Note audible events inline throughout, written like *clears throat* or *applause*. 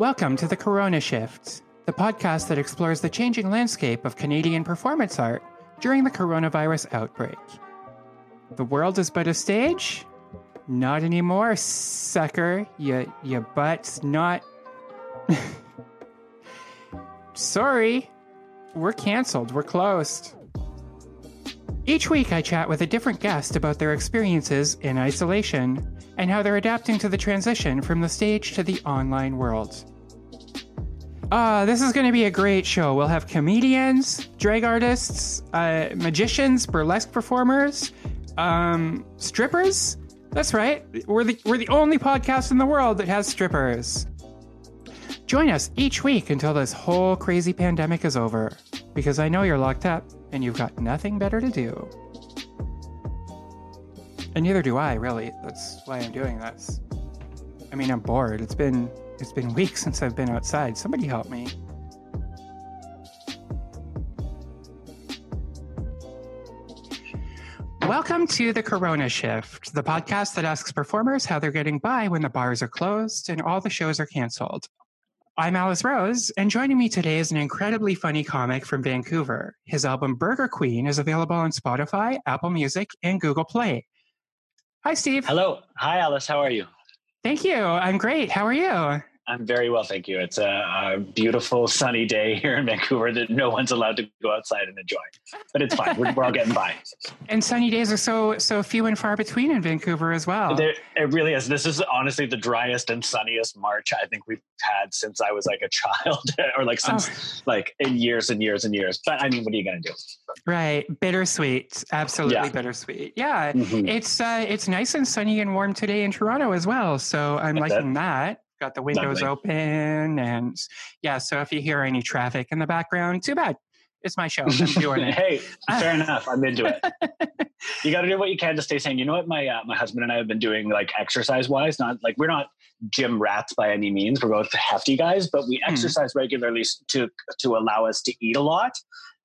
Welcome to the Corona Shift, the podcast that explores the changing landscape of Canadian performance art during the coronavirus outbreak. The world is but a stage? Not anymore, sucker. You, you butts not. *laughs* Sorry, we're canceled. We're closed. Each week, I chat with a different guest about their experiences in isolation and how they're adapting to the transition from the stage to the online world. Uh, this is going to be a great show. We'll have comedians, drag artists, uh, magicians, burlesque performers, um, strippers. That's right. We're the, we're the only podcast in the world that has strippers. Join us each week until this whole crazy pandemic is over, because I know you're locked up and you've got nothing better to do. And neither do I, really. That's why I'm doing this. I mean, I'm bored. It's been it's been weeks since I've been outside. Somebody help me. Welcome to the Corona Shift, the podcast that asks performers how they're getting by when the bars are closed and all the shows are canceled. I'm Alice Rose, and joining me today is an incredibly funny comic from Vancouver. His album Burger Queen is available on Spotify, Apple Music, and Google Play. Hi, Steev. Hello. Hi, Alice. How are you? Thank you. I'm great. How are you? I'm very well, thank you. It's a, a, beautiful sunny day *laughs* here in Vancouver that no one's allowed to go outside and enjoy, but it's fine. We're, we're all getting by. And sunny days are so so few and far between in Vancouver as well. There, it really is. This is honestly the driest and sunniest March I think we've had since I was like a *laughs* child, or like since oh. like in years and years and years. But I mean, what are you going to do? Right, bittersweet, absolutely yeah. bittersweet. Yeah, mm-hmm. it's uh, it's nice and sunny and warm today in Toronto as well. So I'm liking that got the windows open and yeah so if you hear any traffic in the background too bad. It's my show. I'm *laughs* doing it. Hey fair enough. I'm into it. *laughs* You got to do what you can to stay sane. You know what my uh, my husband and i have been doing like exercise wise not like we're not gym rats by any means. We're both hefty guys but we hmm. exercise regularly to to allow us to eat a lot.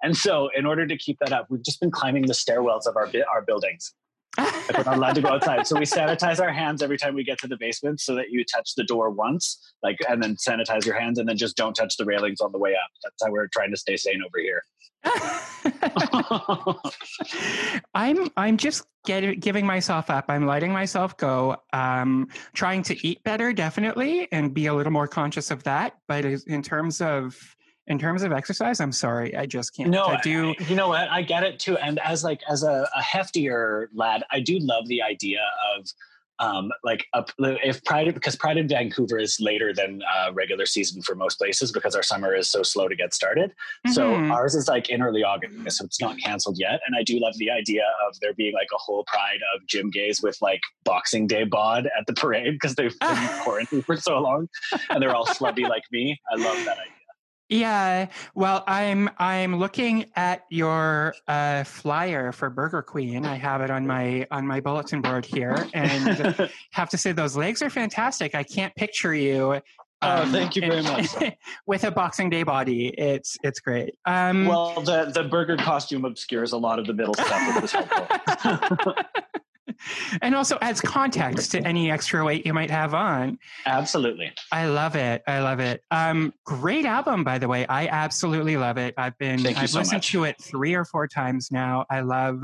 And so in order to keep that up we've just been climbing the stairwells of our our buildings like we're not allowed to go outside. So we sanitize our hands every time we get to the basement so that you touch the door once, like, and then sanitize your hands and then just don't touch the railings on the way up. That's how we're trying to stay sane over here. *laughs* I'm I'm just get, giving myself up. I'm letting myself go. Um, trying to eat better, definitely, and be a little more conscious of that. But in terms of in terms of exercise i'm sorry i just can't no i do I, you know what i get it too and as like as a, a heftier lad i do love the idea of um, like a, if Pride because Pride in Vancouver is later than uh, regular season for most places because our summer is so slow to get started. Mm-hmm. So ours is like in early August, so it's not canceled yet. And I do love the idea of there being like a whole Pride of gym gays with like Boxing Day bod at the parade because they've been *laughs* quarantined for so long and they're all slubby like me. I love that idea. Yeah, well, I'm I'm looking at your uh, flyer for Burger Queen. I have it on my on my bulletin board here, *laughs* and have to say those legs are fantastic. I can't picture you. Oh, um, oh, thank you very *laughs* much. with a Boxing Day body, it's it's great. Um, well, the the burger costume obscures a lot of the middle stuff, which is helpful and also adds context to any extra weight you might have on. Absolutely. I love it. I love it. Um, great album, by the way. I absolutely love it. I've been I've so listened much. to it three or four times now. I love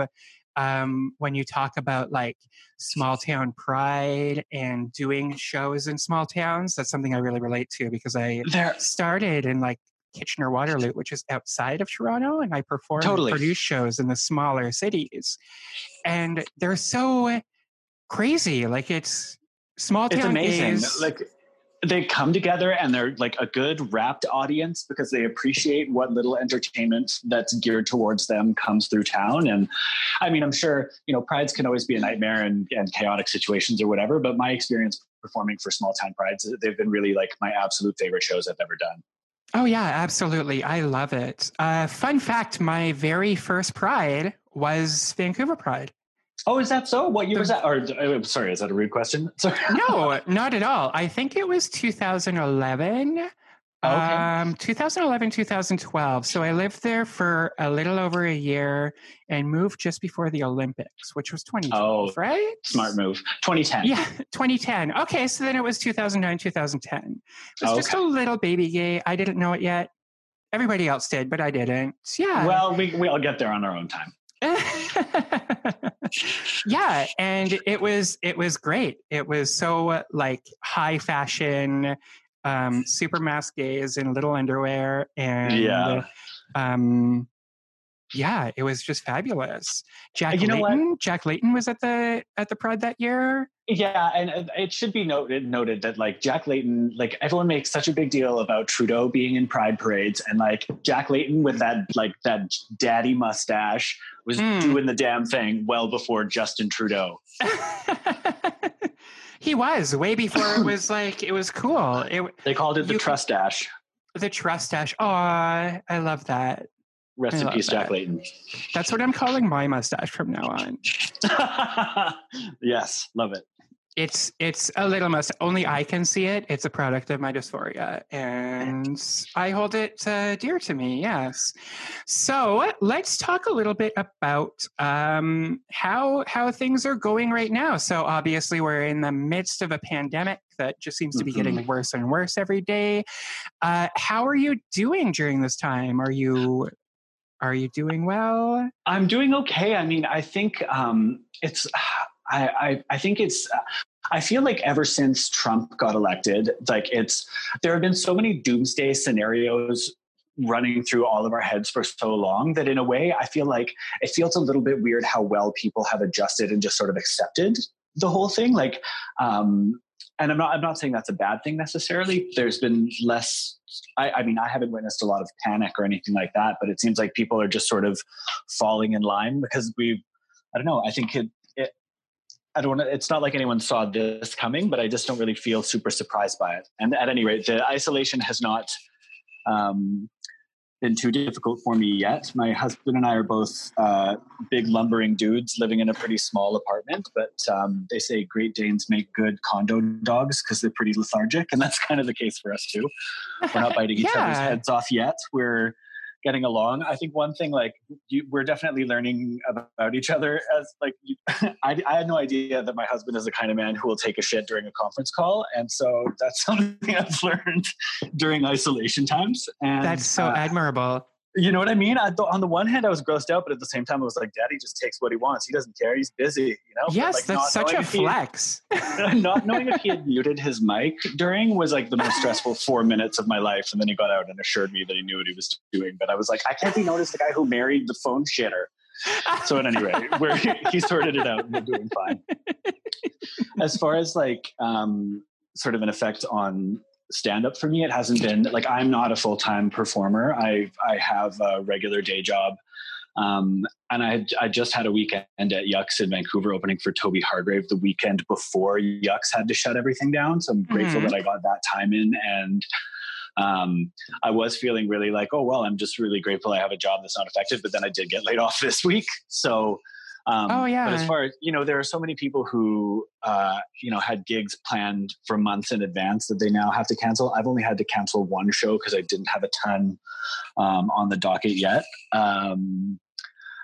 um, when you talk about like small town pride and doing shows in small towns. That's something I really relate to because I there. started in like Kitchener Waterloo, which is outside of Toronto, and I perform totally. produce shows in the smaller cities. And they're so crazy. Like it's small town. It's amazing. Days. Like they come together and they're like a good wrapped audience because they appreciate what little entertainment that's geared towards them comes through town. And I mean, I'm sure, you know, prides can always be a nightmare and, and chaotic situations or whatever, but my experience performing for small town prides, they've been really like my absolute favorite shows I've ever done. Oh, yeah, absolutely. I love it. Uh, fun fact my very first Pride was Vancouver Pride. Oh, is that so? What year was that? Or uh, sorry, is that a rude question? *laughs* Sorry. no, not at all. I think it was 2011. Oh, okay. Um, 2011, 2012. So I lived there for a little over a year and moved just before the Olympics, which was 2012, Oh, right? Smart move. 2010. Yeah, *laughs* 2010. Okay, so then it was 2009, 2010. It was just a little baby gay. I didn't know it yet. Everybody else did, but I didn't. Yeah. Well, we we all get there on our own time. *laughs* yeah, and it was it was great. It was so like high fashion, um, super mask gays in little underwear, and Yeah. um, yeah, it was just fabulous. Jack You know what? Layton, Jack Layton was at the at the Pride that year. Yeah, and it- it should be noted noted that like Jack Layton, like everyone makes such a big deal about Trudeau being in pride parades, and like Jack Layton with that like that daddy mustache was Mm. doing the damn thing well before Justin Trudeau. *laughs* he was way before it *coughs* was like it was cool. It They called it the trust dash. the trust dash. Oh, I love that. Rest I in peace, Jack that. Layton. That's what I'm calling my mustache from now on. *laughs* yes, love it. It's it's a little mustache. Only I can see it. It's a product of my dysphoria, and I hold it uh, dear to me. Yes. So let's talk a little bit about um, how how things are going right now. So obviously we're in the midst of a pandemic that just seems to be getting worse and worse every day. Uh, how are you doing during this time? Are you are you doing well? I'm doing okay. I mean, I think um, it's. *sighs* I, I think it's. I feel like ever since Trump got elected, like it's there have been so many doomsday scenarios running through all of our heads for so long that in a way I feel like it feels a little bit weird how well people have adjusted and just sort of accepted the whole thing. Like, um, and I'm not I'm not saying that's a bad thing necessarily. There's been less I, I mean, I haven't witnessed a lot of panic or anything like that, but it seems like people are just sort of falling in line because we've, I don't know, I think it I don't want to, it's not like anyone saw this coming, but I just don't really feel super surprised by it. And at any rate, the isolation has not um, been too difficult for me yet. My husband and I are both uh, big lumbering dudes living in a pretty small apartment, but um, they say Great Danes make good condo dogs because they're pretty lethargic, and that's kind of the case for us too. We're not biting each other's *laughs* heads off yet. We're getting along. I think one thing, like you, we're definitely learning about each other. As like, you, *laughs* I, I had no idea that my husband is the kind of man who will take a shit during a conference call, and so that's *laughs* something I've learned during isolation times. And That's so uh, admirable. You know what I mean? I, th- on the one hand, I was grossed out, but at the same time, I was like, "Daddy just takes what he wants. He doesn't care. He's busy." You know? Yes, like, that's such a he- flex. *laughs* not knowing if he had muted his mic during was like the most stressful four minutes of my life. And then he got out and assured me that he knew what he was doing. But I was like, I can't be known as the guy who married the phone shitter. So at any rate, *laughs* where he sorted it out and we're doing fine. As far as like um, sort of an effect on stand up for me, it hasn't been like I'm not a full time performer. I I have a regular day job. Um, and I, I just had a weekend at Yucks in Vancouver opening for Toby Hargrave the weekend before Yucks had to shut everything down. So I'm grateful Mhm. that I got that time in. And um, I was feeling really like, oh, well, I'm just really grateful I have a job that's not effective. But then I did get laid off this week. So, um, Oh, yeah. But as far as, you know, there are so many people who, uh, you know, had gigs planned for months in advance that they now have to cancel. I've only had to cancel one show because I didn't have a ton um, on the docket yet. Um,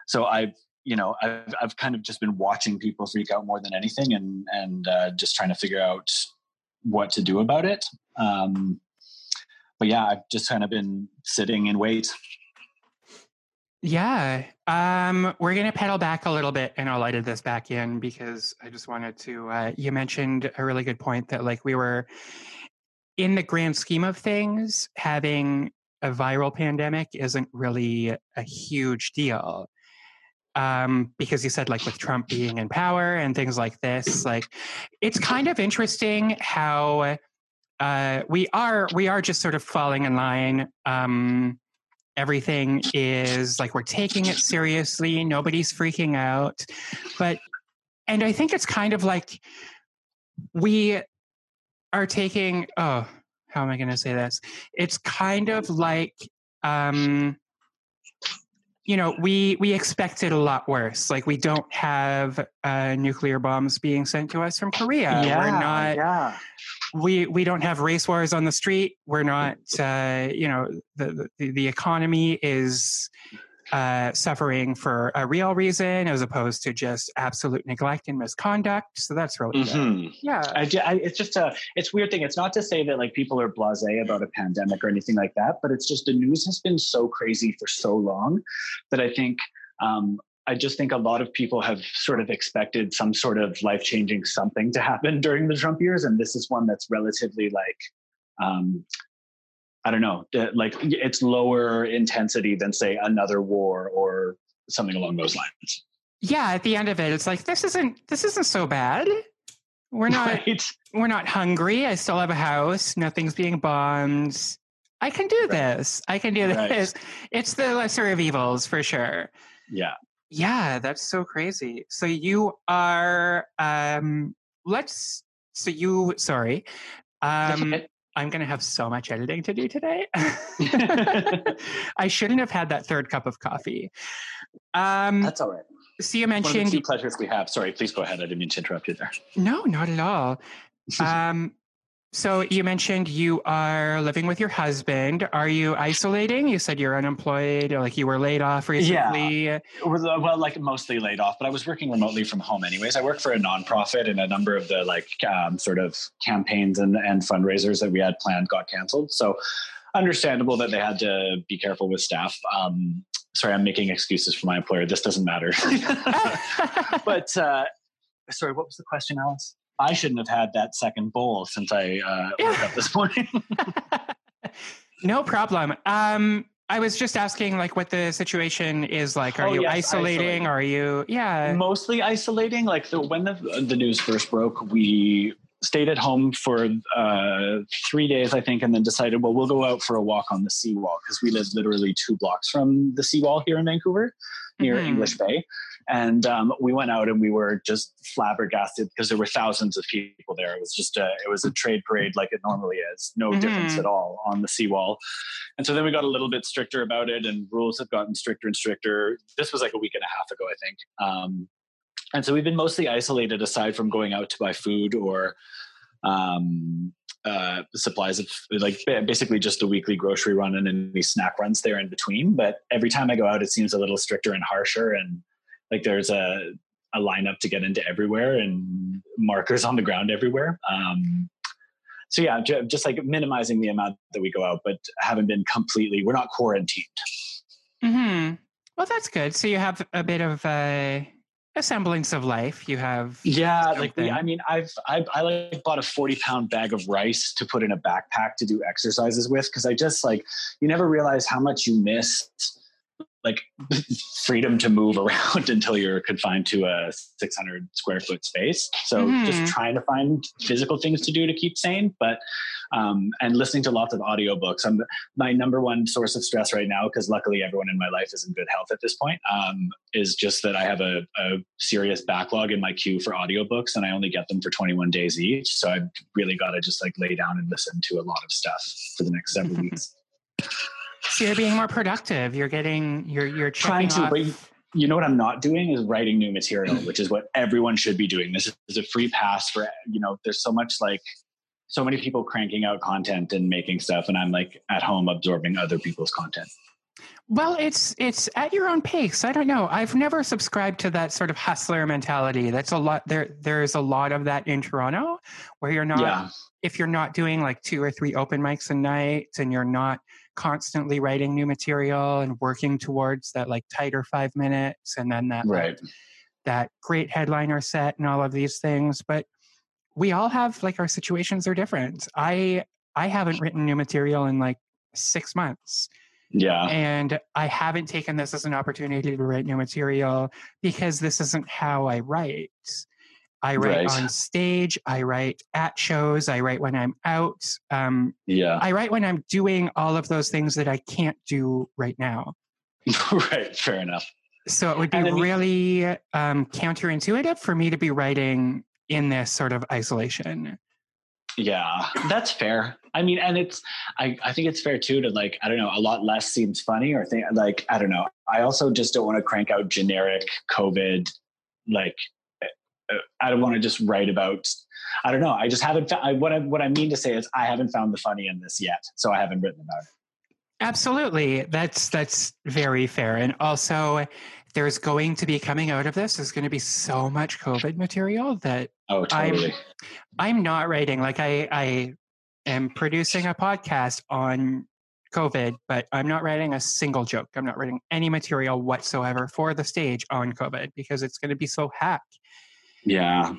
so I, you know, I've, I've kind of just been watching people freak out more than anything and, and uh, just trying to figure out what to do about it. Um, but yeah, I've just kind of been sitting in wait. Yeah. Um, we're going to pedal back a little bit and I'll edit this back in because I just wanted to. Uh, you mentioned a really good point that, like, we were in the grand scheme of things, having a viral pandemic isn't really a huge deal. Um, because you said, like, with Trump being in power and things like this, like, it's kind of interesting how uh, we are we are just sort of falling in line. Um, everything is like we're taking it seriously nobody's freaking out. But and i think it's kind of like we are taking oh how am i going to say this? It's kind of like um you know we we expected a lot worse. Like we don't have uh nuclear bombs being sent to us from korea. Yeah, we're not yeah. We we don't have race wars on the street. We're not, uh, you know, the, the the economy is uh, suffering for a real reason as opposed to just absolute neglect and misconduct. So that's really Mhm. Yeah. I, ju- I, it's just a it's a weird thing. It's not to say that like people are blasé about a pandemic or anything like that, but it's just the news has been so crazy for so long that I think um, I just think a lot of people have sort of expected some sort of life changing something to happen *laughs* during the Trump years, and this is one that's relatively like. Um, I don't know, like it's lower intensity than say another war or something along those lines. Yeah. At the end of it, it's like this isn't this isn't so bad. We're *laughs* not Right? we're not hungry. I still have a house. Nothing's being bombed. I can do Right. this. I can do Right. this. It's the lesser of evils for sure. Yeah. Yeah, that's so crazy. So you are um let's so you sorry. Um I'm going to have so much editing to do today. *laughs* *laughs* I shouldn't have had that third cup of coffee. Um That's all right. so you One of the mentioned two pleasures we have. Sorry, please go ahead. I didn't mean to interrupt you there. No, not at all. *laughs* um, so you mentioned you are living with your husband. Are you isolating? You said you're unemployed, or like you were laid off recently. Well, well, like mostly laid off, but I was working remotely from home anyways. I work for a nonprofit, and a number of the like um, sort of campaigns and, and fundraisers that we had planned got canceled. So, understandable that they had to be careful with staff. Um, sorry, I'm making excuses for my employer. This doesn't matter. *laughs* *laughs* but uh, sorry, what was the question, Alice? I shouldn't have had that second bowl since I uh, woke up this morning. *laughs* *laughs* no problem. Um, I was just asking, like, what the situation is like. Are Oh, you yes, isolating? Are you? Yeah. mostly isolating. Like the, when the the news first broke, we stayed at home for uh, three days, I think, and then decided, well, we'll go out for a walk on the seawall because we live literally two blocks from the seawall here in Vancouver, near Mhm. English Bay. And um, we went out and we were just flabbergasted because there were thousands of people there. It was just a, it was a trade parade like it normally is, no difference Mhm. at all on the seawall. And so then we got a little bit stricter about it, and rules have gotten stricter and stricter. This was like a week and a half ago, I think. Um, and so we've been mostly isolated aside from going out to buy food or um, uh, supplies of like basically just a weekly grocery run and any snack runs there in between. But every time I go out, it seems a little stricter and harsher. And like there's a, a lineup to get into everywhere and markers on the ground everywhere. Um, so yeah, ju- just like minimizing the amount that we go out, but haven't been completely, we're not quarantined. hmm Well, that's good. So you have a bit of a, a semblance of life. You have. Yeah, like we. I mean, I've I've I like bought a forty pound bag of rice to put in a backpack to do exercises with because I just like you never realize how much you miss like *laughs* freedom to move around *laughs* until you're confined to a 600 square foot space. So Mhm. just trying to find physical things to do to keep sane but um, and listening to lots of audiobooks. I'm my number one source of stress right now because luckily everyone in my life is in good health at this point um, is just that i have a, a serious backlog in my queue for audiobooks and i only get them for 21 days each. So i've really got to just like lay down and listen to a lot of stuff for the next several *laughs* weeks So you're being more productive. You're getting. You're you're Trying to, off. but you- you know what I'm not doing is writing new material, *clears throat* which is what everyone should be doing. This is a free pass for, you know, there's so much like, so many people cranking out content and making stuff, and I'm like at home absorbing other people's content. Well, it's it's at your own pace. I don't know. I've never subscribed to that sort of hustler mentality. That's a lot. There there's a lot of that in Toronto, where you're not. yeah. If you're not doing like two or three open mics a night, and you're not constantly writing new material and working towards that like tighter five minutes, and then that like, Right. that great headliner set and all of these things. But we all have like our situations are different. I I haven't written new material in like six months. Yeah. And I haven't taken this as an opportunity to write new material because this isn't how I write. I write Right. on stage, I write at shows, I write when I'm out. Um, Yeah. I write when I'm doing all of those things that I can't do right now. *laughs* right. Fair enough. So it would be really um, counterintuitive for me to be writing in this sort of isolation. Yeah, that's fair. I mean, and it's I, I think it's fair too to like, I don't know, a lot less seems funny or think like, I don't know. I also just don't want to crank out generic COVID like Uh, I don't want to just write about. I don't know. I just haven't. I, what I what I mean to say is I haven't found the funny in this yet, so I haven't written about it. Absolutely, that's that's very fair, and also there's going to be coming out of this. There's going to be so much COVID material that oh totally. I'm, I'm not writing like I I am producing a podcast on COVID, but I'm not writing a single joke. I'm not writing any material whatsoever for the stage on COVID because it's going to be so hacked. Yeah.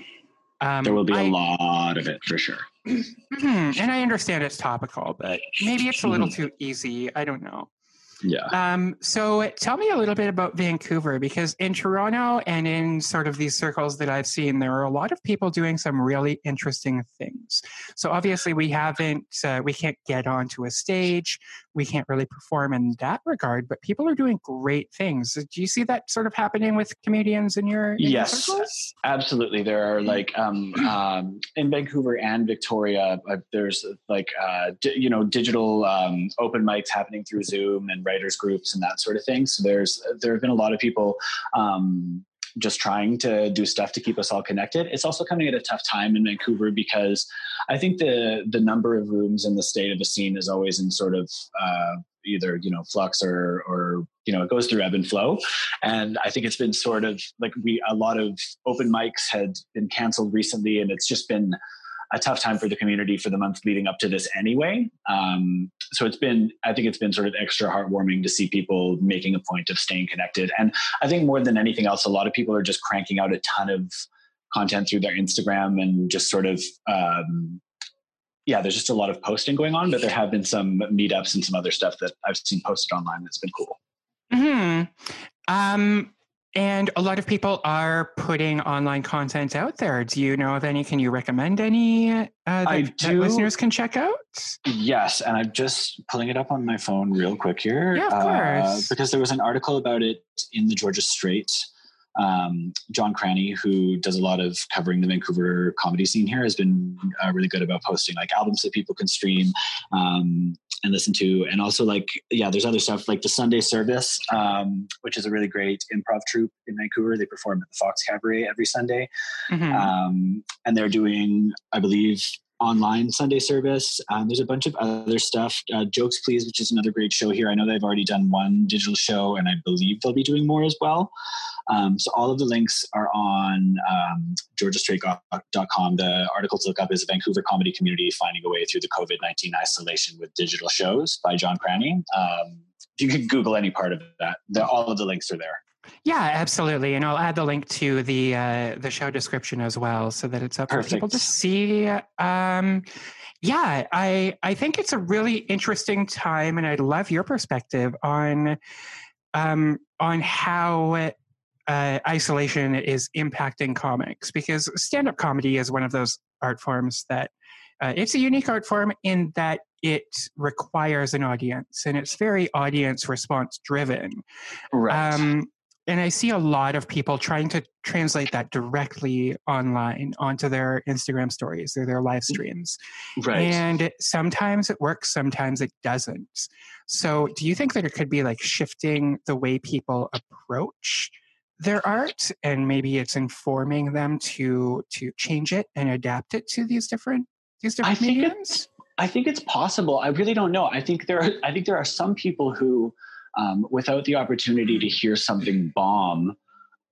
Um, there will be a I, lot of it for sure. Mm-hmm, and I understand it's topical, but maybe it's a little mm-hmm. too easy. I don't know. Yeah. Um, so tell me a little bit about Vancouver because in Toronto and in sort of these circles that I've seen, there are a lot of people doing some really interesting things. So obviously, we haven't, uh, we can't get onto a stage, we can't really perform in that regard, but people are doing great things. Do you see that sort of happening with comedians in your in yes, your absolutely. There are like um, um, in Vancouver and Victoria, uh, there's like uh, d- you know digital um, open mics happening through Zoom and writers groups and that sort of thing. So there's there have been a lot of people um, just trying to do stuff to keep us all connected. It's also coming at a tough time in Vancouver because I think the the number of rooms in the state of the scene is always in sort of uh, either you know flux or or you know it goes through ebb and flow. And I think it's been sort of like we a lot of open mics had been canceled recently, and it's just been a tough time for the community for the month leading up to this anyway. Um, so it's been, I think it's been sort of extra heartwarming to see people making a point of staying connected. And I think more than anything else, a lot of people are just cranking out a ton of content through their Instagram and just sort of, um, yeah, there's just a lot of posting going on, but there have been some meetups and some other stuff that I've seen posted online that's been cool. Hmm. Um, and a lot of people are putting online content out there. Do you know of any? Can you recommend any uh, that, that, listeners can check out? Yes, and I'm just pulling it up on my phone real quick here. Yeah, of uh, course. because there was an article about it in the Georgia Straight. Um, John Cranny, who does a lot of covering the Vancouver comedy scene here, has been uh, really good about posting like albums that people can stream. Um, and listen to and also like yeah there's other stuff like the sunday service um, which is a really great improv troupe in vancouver they perform at the fox cabaret every sunday mm-hmm. um, and they're doing i believe online sunday service um, there's a bunch of other stuff uh, jokes please which is another great show here i know they've already done one digital show and i believe they'll be doing more as well um, so all of the links are on um, georgiastraight.com. The article to look up is Vancouver Comedy Community Finding a Way Through the COVID-19 Isolation with Digital Shows by John Cranny. Um, you can Google any part of that. The, all of the links are there. Yeah, absolutely, and I'll add the link to the uh, the show description as well, so that it's up Perfect. for people to see. Um, yeah, I I think it's a really interesting time, and I'd love your perspective on um, on how uh, isolation is impacting comics because stand-up comedy is one of those art forms that uh, it's a unique art form in that it requires an audience and it's very audience response driven right um, and i see a lot of people trying to translate that directly online onto their instagram stories or their live mm. streams right. and sometimes it works sometimes it doesn't. So do you think that it could be like shifting the way people approach their art and maybe it's informing them to to change it and adapt it to these different these different I mediums? I think it's possible. I really don't know. I think there are i think there are some people who um, without the opportunity to hear something bomb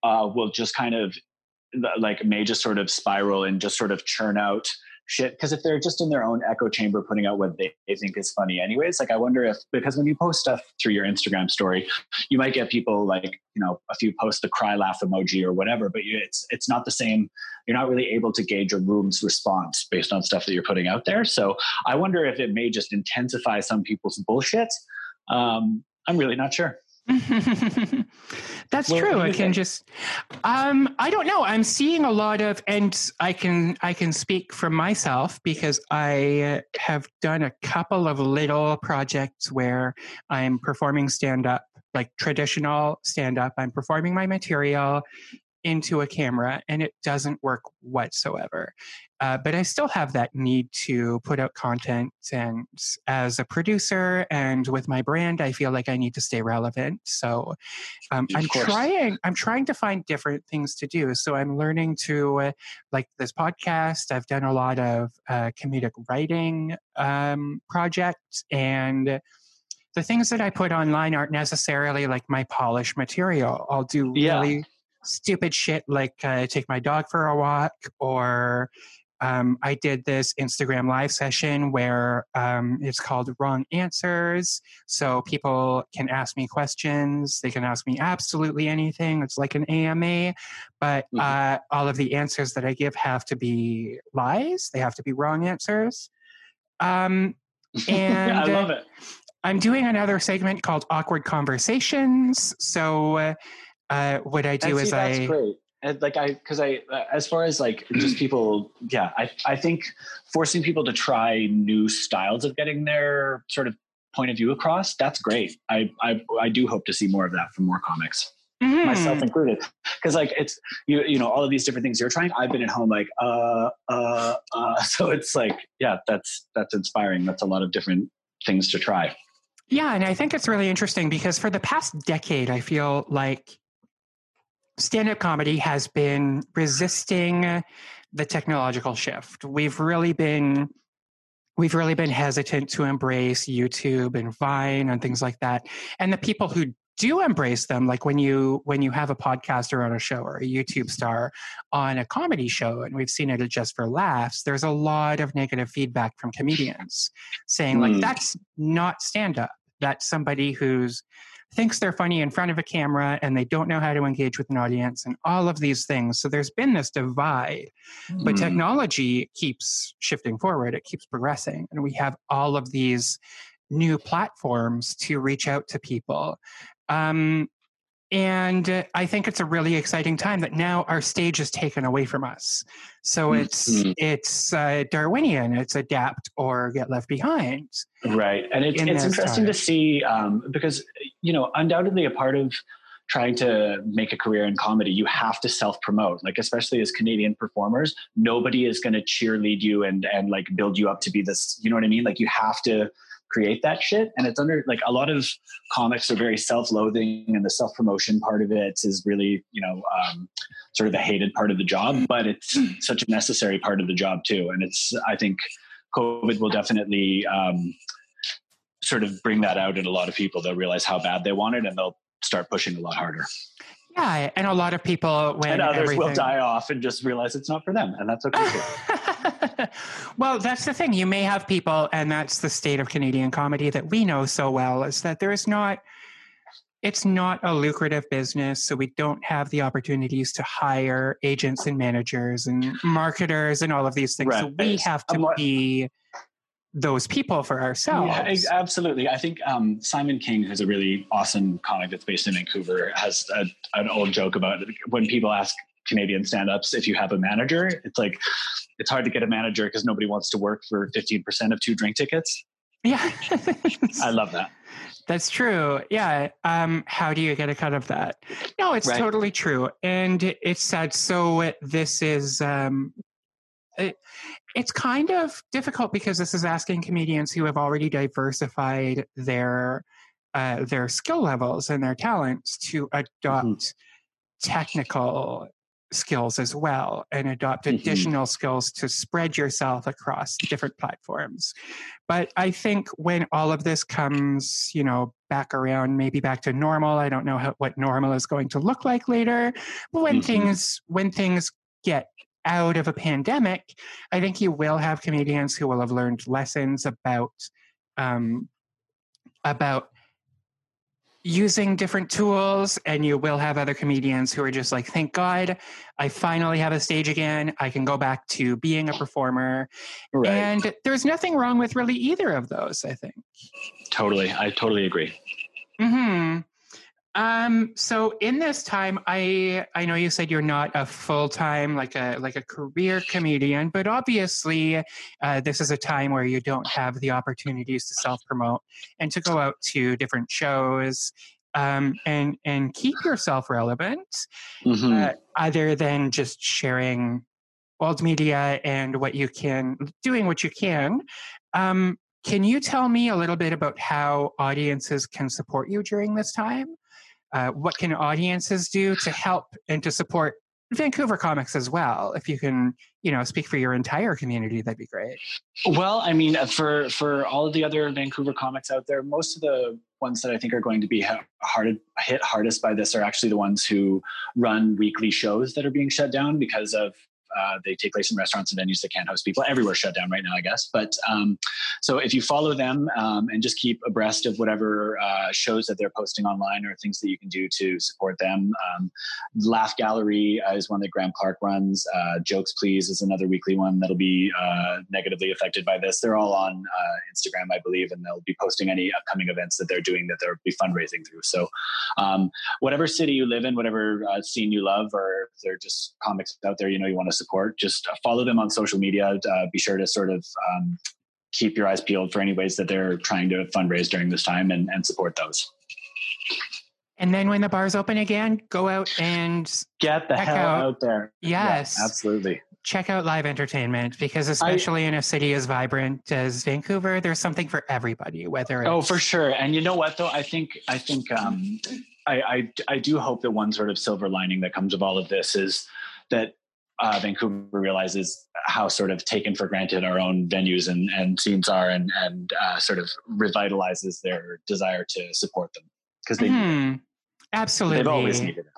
uh, will just kind of like may just sort of spiral and just sort of churn out shit. Because if they're just in their own echo chamber putting out what they, think is funny anyways like i wonder if because when you post stuff through your instagram story you might get people like you know a few post the cry laugh emoji or whatever but it's it's not the same. You're not really able to gauge a room's response based on stuff that you're putting out there. So i wonder if it may just intensify some people's bullshit um, i'm really not sure *laughs* That's well, true. I can just um I don't know. I'm seeing a lot of and I can I can speak for myself because I have done a couple of little projects where I'm performing stand up like traditional stand up. I'm performing my material into a camera and it doesn't work whatsoever. Uh, but I still have that need to put out content. And as a producer and with my brand, I feel like I need to stay relevant. So um, I'm course. trying. I'm trying to find different things to do. So I'm learning to uh, like this podcast. I've done a lot of uh, comedic writing um, projects and. The things that I put online aren't necessarily like my polished material. I'll do Yeah. really stupid shit like uh, take my dog for a walk or um, I did this Instagram live session where um, it's called Wrong Answers. So people can ask me questions. They can ask me absolutely anything. It's like an AMA, but Mhm. uh, all of the answers that I give have to be lies. They have to be wrong answers. Um, *laughs* and I love it. I'm doing another segment called Awkward Conversations. So uh, uh, what I do And is that's I. great. And like I, because I, uh, as far as like just *clears throat* people, yeah, I, I think forcing people to try new styles of getting their sort of point of view across, that's great. I, I, I do hope to see more of that from more comics, Mhm. myself included. Because like it's you, you know, all of these different things you're trying. I've been at home like, uh, uh, uh. *laughs* So it's like, yeah, that's that's inspiring. That's a lot of different things to try. Yeah, and I think it's really interesting because for the past decade, I feel like stand up comedy has been resisting the technological shift. We've really been we've really been hesitant to embrace YouTube and Vine and things like that. And the people who do embrace them, like when you when you have a podcaster on a show or a YouTube star on a comedy show, and we've seen it at just for laughs, there's a lot of negative feedback from comedians saying like Hmm. that's not stand up. That's somebody who's thinks they're funny in front of a camera and they don't know how to engage with an audience and all of these things. So there's been this divide but Mm. technology keeps shifting forward it keeps progressing and we have all of these new platforms to reach out to people um, and i think it's a really exciting time that now our stage is taken away from us so it's Mhm. it's uh, darwinian it's adapt or get left behind right and it's, in it's interesting time. to see um, because you know undoubtedly a part of trying to make a career in comedy you have to self promote like especially as canadian performers nobody is going to cheerlead you and and like build you up to be this you know what i mean like you have to create that shit. And it's under like a lot of comics are very self-loathing and the self-promotion part of it is really you know um, sort of the hated part of the job but it's such a necessary part of the job too. And it's i think covid will definitely um, sort of bring that out in a lot of people. They'll realize how bad they want it and they'll start pushing a lot harder yeah and a lot of people when and others everything will die off and just realize it's not for them and that's okay too. *laughs* well, that's the thing. You may have people, and that's the state of Canadian comedy that we know so well, is that there is not, it's not a lucrative business. So we don't have the opportunities to hire agents and managers and marketers and all of these things. So we have to I'm be those people for ourselves. Yeah, absolutely. I think um, Simon King, who's a really awesome comic that's based in Vancouver, has a, an old joke about it. when people ask Canadian stand-ups if you have a manager. It's like it's hard to get a manager because nobody wants to work for fifteen percent of two drink tickets. Yeah. *laughs* I love that. That's true. Yeah. Um, how do you get a cut of that? No, it's Right. totally true. And it's sad. So this is, um, it, it's kind of difficult because this is asking comedians who have already diversified their, uh, their skill levels and their talents to adopt technical skills as well and adopt Mhm. additional skills to spread yourself across different platforms. But I think when all of this comes, you know, back around, maybe back to normal, I don't know how, what normal is going to look like later. But when Mhm. things when things get out of a pandemic, I think you will have comedians who will have learned lessons about um, about using different tools and you will have other comedians who are just like thank god i finally have a stage again i can go back to being a performer Right. and there's nothing wrong with really either of those i think totally. I totally agree. hmm um so in this time i i know you said you're not a full-time like a like a career comedian but obviously uh, this is a time where you don't have the opportunities to self-promote and to go out to different shows um, and and keep yourself relevant, Mhm. uh, other than just sharing old media and what you can doing what you can. Um, can you tell me a little bit about how audiences can support you during this time? Uh, what can audiences do to help and to support Vancouver comics as well? If you can, you know, speak for your entire community, that'd be great. Well, I mean, uh, for for all of the other Vancouver comics out there, most of the ones that I think are going to be hard hit hardest by this are actually the ones who run weekly shows that are being shut down because of. Uh, they take place in restaurants and venues that can't host people. Everywhere shut down right now, I guess. But um, so if you follow them um, and just keep abreast of whatever uh, shows that they're posting online or things that you can do to support them, um, Laugh Gallery uh, is one that Graham Clark runs. Uh, Jokes Please is another weekly one that'll be uh, negatively affected by this. They're all on Instagram, I believe, and they'll be posting any upcoming events that they're doing that they'll be fundraising through. So, um, whatever city you live in, whatever scene you love, or if they're just comics out there, you know, you want to support, just follow them on social media. Uh, be sure to sort of um, keep your eyes peeled for any ways that they're trying to fundraise during this time and, and support those. And then when the bars open again, go out and Get the hell out- out, there. yes, Yeah, absolutely. check out live entertainment because especially in a city as vibrant as Vancouver, there's something for everybody. Whether it's, Oh, for sure. And you know what though? I think I think um, I, I I do hope that one sort of silver lining that comes of all of this is that uh, Vancouver realizes how sort of taken for granted our own venues and, and scenes are, and and uh, sort of revitalizes their desire to support them because they Mhm. absolutely they've always needed it.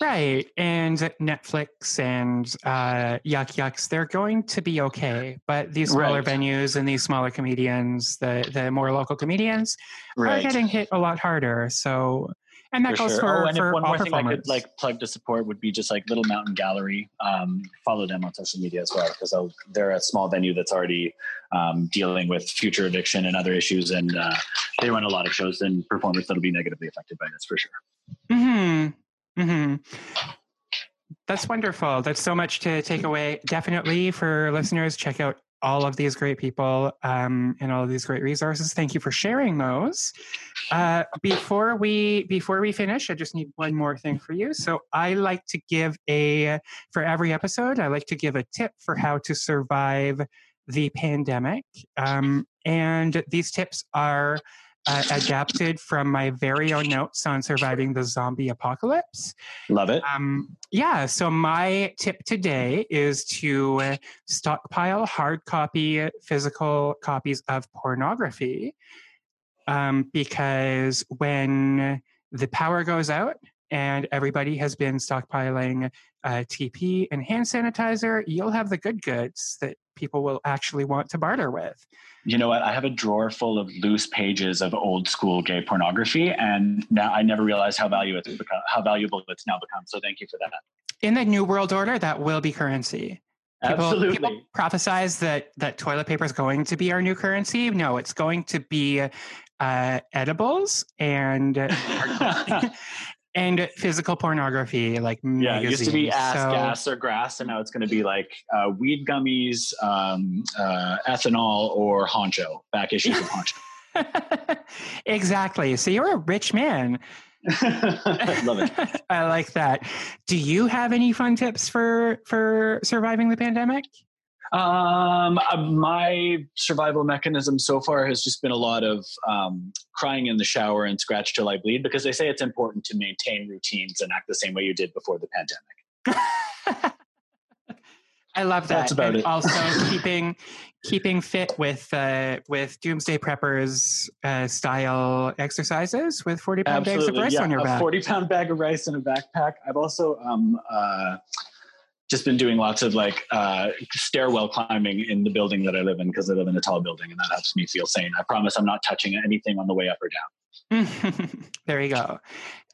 Right. And Netflix and uh, Yuk Yuk's, they're going to be okay. But these smaller Right. venues and these smaller comedians, the, the more local comedians, are getting hit a lot harder. So, and that For goes sure. for, oh, and if for one more thing I could like plug to support would be just like Little Mountain Gallery. Um, follow them on social media as well because they're a small venue that's already um, dealing with future eviction and other issues, and uh, they run a lot of shows and performers that'll be negatively affected by this for sure. hmm hmm That's wonderful. That's so much to take away. Definitely for listeners, check out all of these great people um, and all of these great resources. Thank you for sharing those. Uh, before we before we finish, I just need one more thing for you. So I like to give a for every episode, I like to give a tip for how to survive the pandemic. Um, and these tips are uh, adapted from my very own notes on surviving the zombie apocalypse. Love it. Um, yeah, so my tip today is to stockpile hard copy physical copies of pornography um, because when the power goes out and everybody has been stockpiling uh, TP and hand sanitizer, you'll have the good goods that people will actually want to barter with. You know what? I have a drawer full of loose pages of old school gay pornography, and now I never realized how valuable it's become, how valuable it's now become. So thank you for that. In the new world order, that will be currency. People, Absolutely. people prophesize that that toilet paper is going to be our new currency. No, it's going to be uh, edibles and *laughs* and physical pornography, like Yeah, it used to be magazines. ass, So- gas, or grass, and now it's going to be like uh, weed gummies, um, uh, ethanol, or honcho. Back issues of honcho. *laughs* exactly. So you're a rich man. *laughs* Love it. *laughs* I like that. Do you have any fun tips for for surviving the pandemic? Um, uh, my survival mechanism so far has just been a lot of um, crying in the shower and scratch till I bleed because they say it's important to maintain routines and act the same way you did before the pandemic. *laughs* I love that. That's about and it. Also *laughs* keeping keeping fit with uh, with doomsday preppers uh, style exercises with forty pound bags of rice yeah. on your a back. 40 pound bag of rice in a backpack. I've also um, uh, just been doing lots of like uh, stairwell climbing in the building that I live in because I live in a tall building and that helps me feel sane. I promise I'm not touching anything on the way up or down. *laughs* there you go.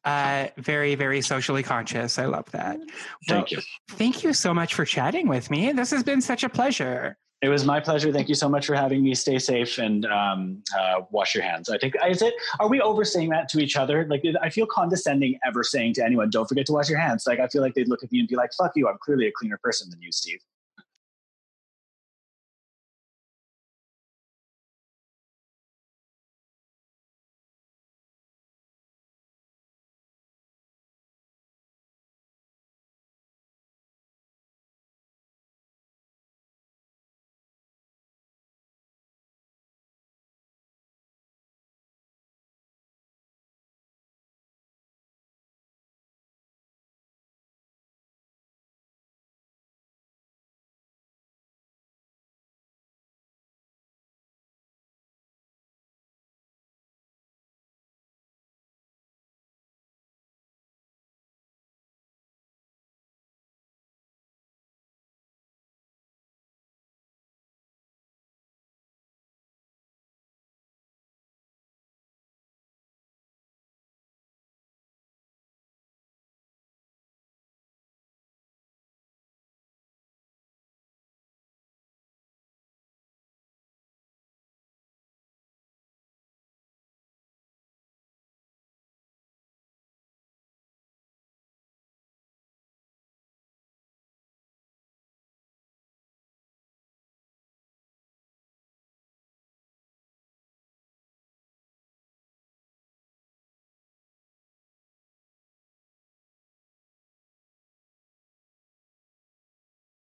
Uh, very very socially conscious. I love that. Thank Well, you. Thank you so much for chatting with me. This has been such a pleasure. It was my pleasure. Thank you so much for having me. Stay safe and um, uh, wash your hands. I think is it. Are we over saying that to each other? Like I feel condescending ever saying to anyone, "Don't forget to wash your hands." Like I feel like they'd look at me and be like, "Fuck you! I'm clearly a cleaner person than you, Steev."